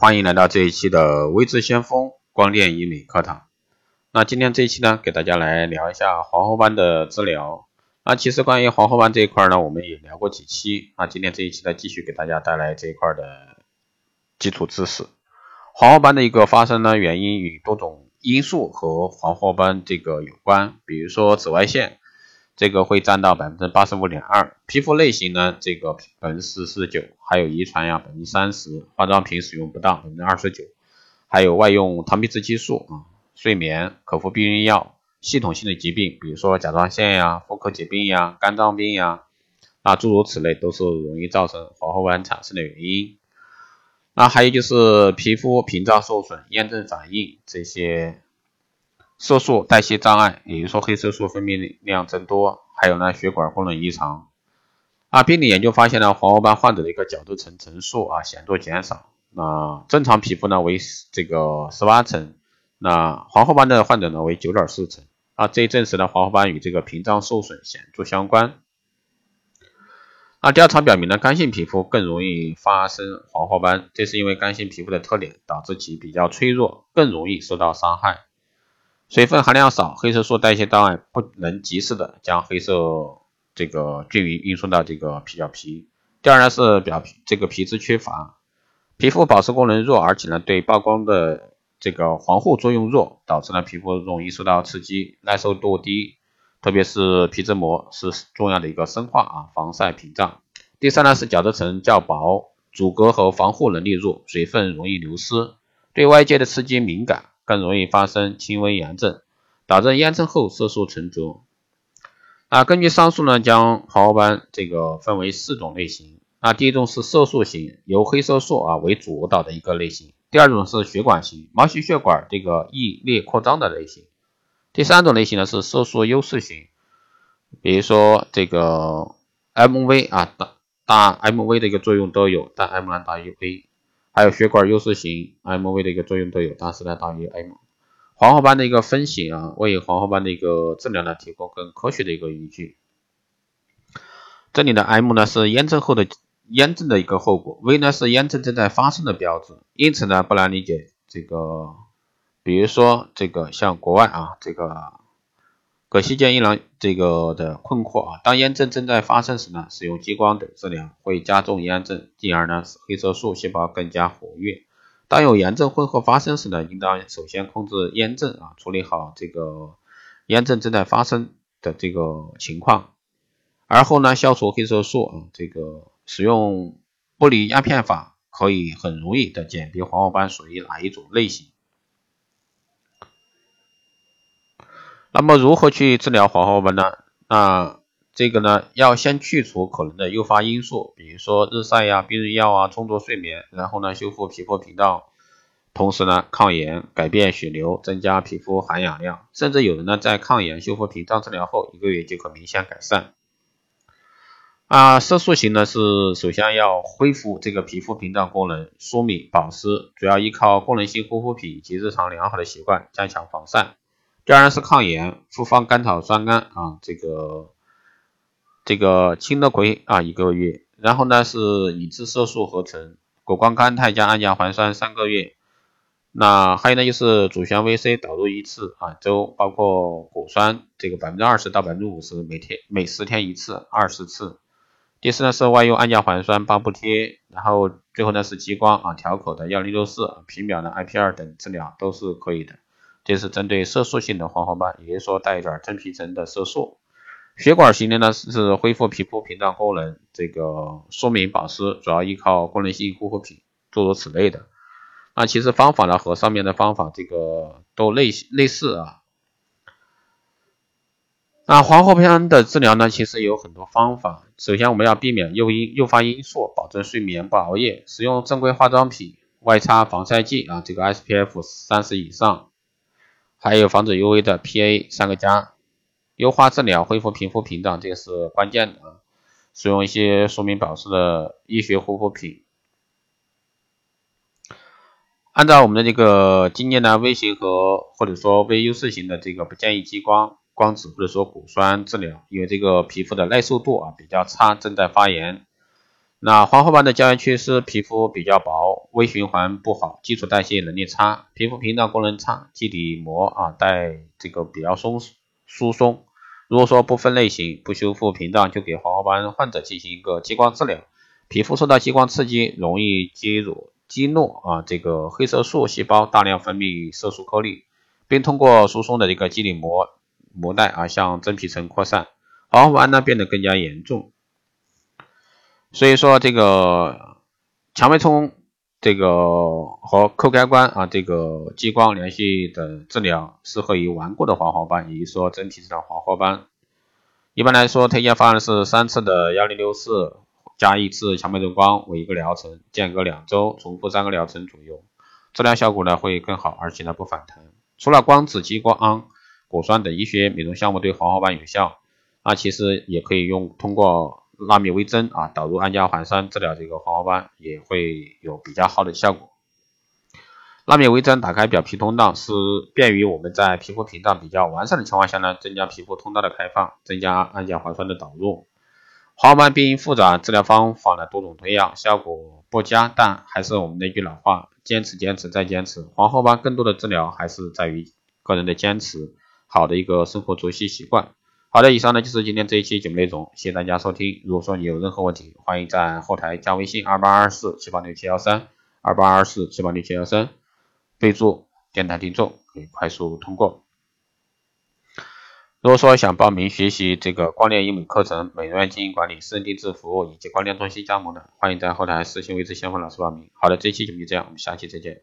欢迎来到这一期的微智先锋光电医美课堂。那今天这一期呢，给大家来聊一下黄褐斑的治疗。那其实关于黄褐斑这一块呢，我们也聊过几期。那今天这一期呢，继续给大家带来这一块的基础知识。黄褐斑的一个发生呢，原因与多种因素和黄褐斑这个有关，比如说紫外线。这个会占到百分之八十五点二，皮肤类型呢，这个百分之四十九，还有遗传呀百分之三十，化妆品使用不当百分之二十九，还有外用糖皮质激素啊，睡眠、口服避孕药、系统性的疾病，比如说甲状腺呀、妇科疾病呀、肝脏病呀，啊诸如此类都是容易造成黄褐斑产生的原因。那还有就是皮肤屏障受损、炎症反应这些。色素代谢障碍，也就是说黑色素分泌量增多，还有呢血管功能异常。啊，病理研究发现呢，黄褐斑患者的一个角质层层数啊显著减少。那正常皮肤呢为这个十八层，那黄褐斑的患者呢为九点四层。啊，这一证实呢黄褐斑与这个屏障受损显著相关。那，调查表明呢，干性皮肤更容易发生黄褐斑，这是因为干性皮肤的特点导致其比较脆弱，更容易受到伤害。水分含量少，黑色素代谢障碍不能及时的将黑色这个均匀运送到这个皮表皮。第二呢是表皮这个皮脂缺乏，皮肤保湿功能弱，而且呢对曝光的这个防护作用弱，导致呢皮肤容易受到刺激，耐受度低，特别是皮脂膜是重要的一个生化啊防晒屏障。第三呢是角质层较薄，阻隔和防护能力弱，水分容易流失，对外界的刺激敏感。更容易发生轻微炎症，导致炎症后色素沉着。啊，根据上述呢，将黄褐斑这个分为四种类型。啊，第一种是色素型，由黑色素啊为主导的一个类型。第二种是血管型，毛细血管这个易裂扩张的类型。第三种类型呢是色素优势型，比如说这个 MV 啊大大 MV 的一个作用都有，但 M 呢大于 A。还有血管优势型 MV 的一个作用都有，但是呢大于 M。黄褐斑的一个分型啊，为黄褐斑的一个治疗呢提供更科学的一个依据。这里的 M 呢是炎症后的炎症的一个后果，V 呢是炎症正在发生的标志。因此呢不难理解这个，比如说这个像国外啊这个。葛西健一郎这个的困惑啊，当炎症正在发生时呢，使用激光等治疗会加重炎症，进而呢使黑色素细胞更加活跃。当有炎症混合发生时呢，应当首先控制炎症啊，处理好这个炎症正在发生的这个情况，而后呢消除黑色素啊，这个使用玻璃压片法可以很容易的鉴别黄褐斑属于哪一种类型。那么如何去治疗黄褐斑呢？那这个呢，要先去除可能的诱发因素，比如说日晒呀、避孕药啊、充足睡眠，然后呢修复皮肤屏障，同时呢抗炎、改变血流、增加皮肤含氧量，甚至有人呢在抗炎、修复屏障治疗后一个月就可明显改善。啊，色素型呢是首先要恢复这个皮肤屏障功能，舒敏保湿，主要依靠功能性护肤品及日常良好的习惯加强防晒。第二是抗炎，复方甘草酸苷啊，这个这个清乐葵啊一个月，然后呢是已知色素合成果光甘肽加氨甲环酸三个月，那还有呢就是祖旋 VC 导入一次啊周，包括果酸这个百分之二十到百分之五十每天每十天一次二十次。第四呢是外用氨甲环酸八步贴，然后最后呢是激光啊调口的幺零六四皮秒的 IP 二等治疗都是可以的。这是针对色素性的黄褐斑，也就是说带一点真皮层的色素。血管型的呢是恢复皮肤屏障功能，这个疏敏保湿，主要依靠功能性护肤品，诸如此类的。那其实方法呢和上面的方法这个都类类似啊。那黄褐斑的治疗呢，其实有很多方法。首先我们要避免诱因诱发因素，保证睡眠不熬夜，使用正规化妆品，外擦防晒剂啊，这个 SPF 三十以上。还有防止 UV 的 PA 三个加，优化治疗恢复皮肤屏障，这个是关键的啊。使用一些疏敏保湿的医学护肤品。按照我们的这个经验呢，V 型和或者说 V 优势型的这个不建议激光、光子或者说果酸治疗，因为这个皮肤的耐受度啊比较差，正在发炎。那黄褐斑的胶原区是皮肤比较薄，微循环不好，基础代谢能力差，皮肤屏障功能差，基底膜啊带这个比较松疏松。如果说不分类型不修复屏障，就给黄褐斑患者进行一个激光治疗，皮肤受到激光刺激，容易激乳激怒啊，这个黑色素细胞大量分泌色素颗粒，并通过疏松的这个基底膜膜带啊向真皮层扩散，黄褐斑呢变得更加严重。所以说这个强脉冲这个和扣开关啊这个激光联系的治疗适合于顽固的黄褐斑，也就是说真皮层黄褐斑。一般来说，推荐方案是三次的幺零六四加一次强脉冲光为一个疗程，间隔两周，重复三个疗程左右，治疗效果呢会更好，而且呢不反弹。除了光子激光、果酸等医学美容项目对黄褐斑有效，那其实也可以用通过。纳米微针啊，导入氨基环酸治疗这个黄褐斑也会有比较好的效果。纳米微针打开表皮通道，是便于我们在皮肤屏障比较完善的情况下呢，增加皮肤通道的开放，增加氨基环酸的导入。黄褐斑病因复杂，治疗方法呢多种多样，效果不佳，但还是我们那句老话，坚持坚持再坚持。黄褐斑更多的治疗还是在于个人的坚持，好的一个生活作息习惯。好的，以上呢就是今天这一期节目内容，谢谢大家收听。如果说你有任何问题，欢迎在后台加微信二八二四七八六七幺三二八二四七八六七幺三，备注电台听众，可以快速通过。如果说想报名学习这个光电医美课程、美容院经营管理、私人定制服务以及光电中心加盟的，欢迎在后台私信位置先锋老师报名。好的，这期节目就这样，我们下期再见。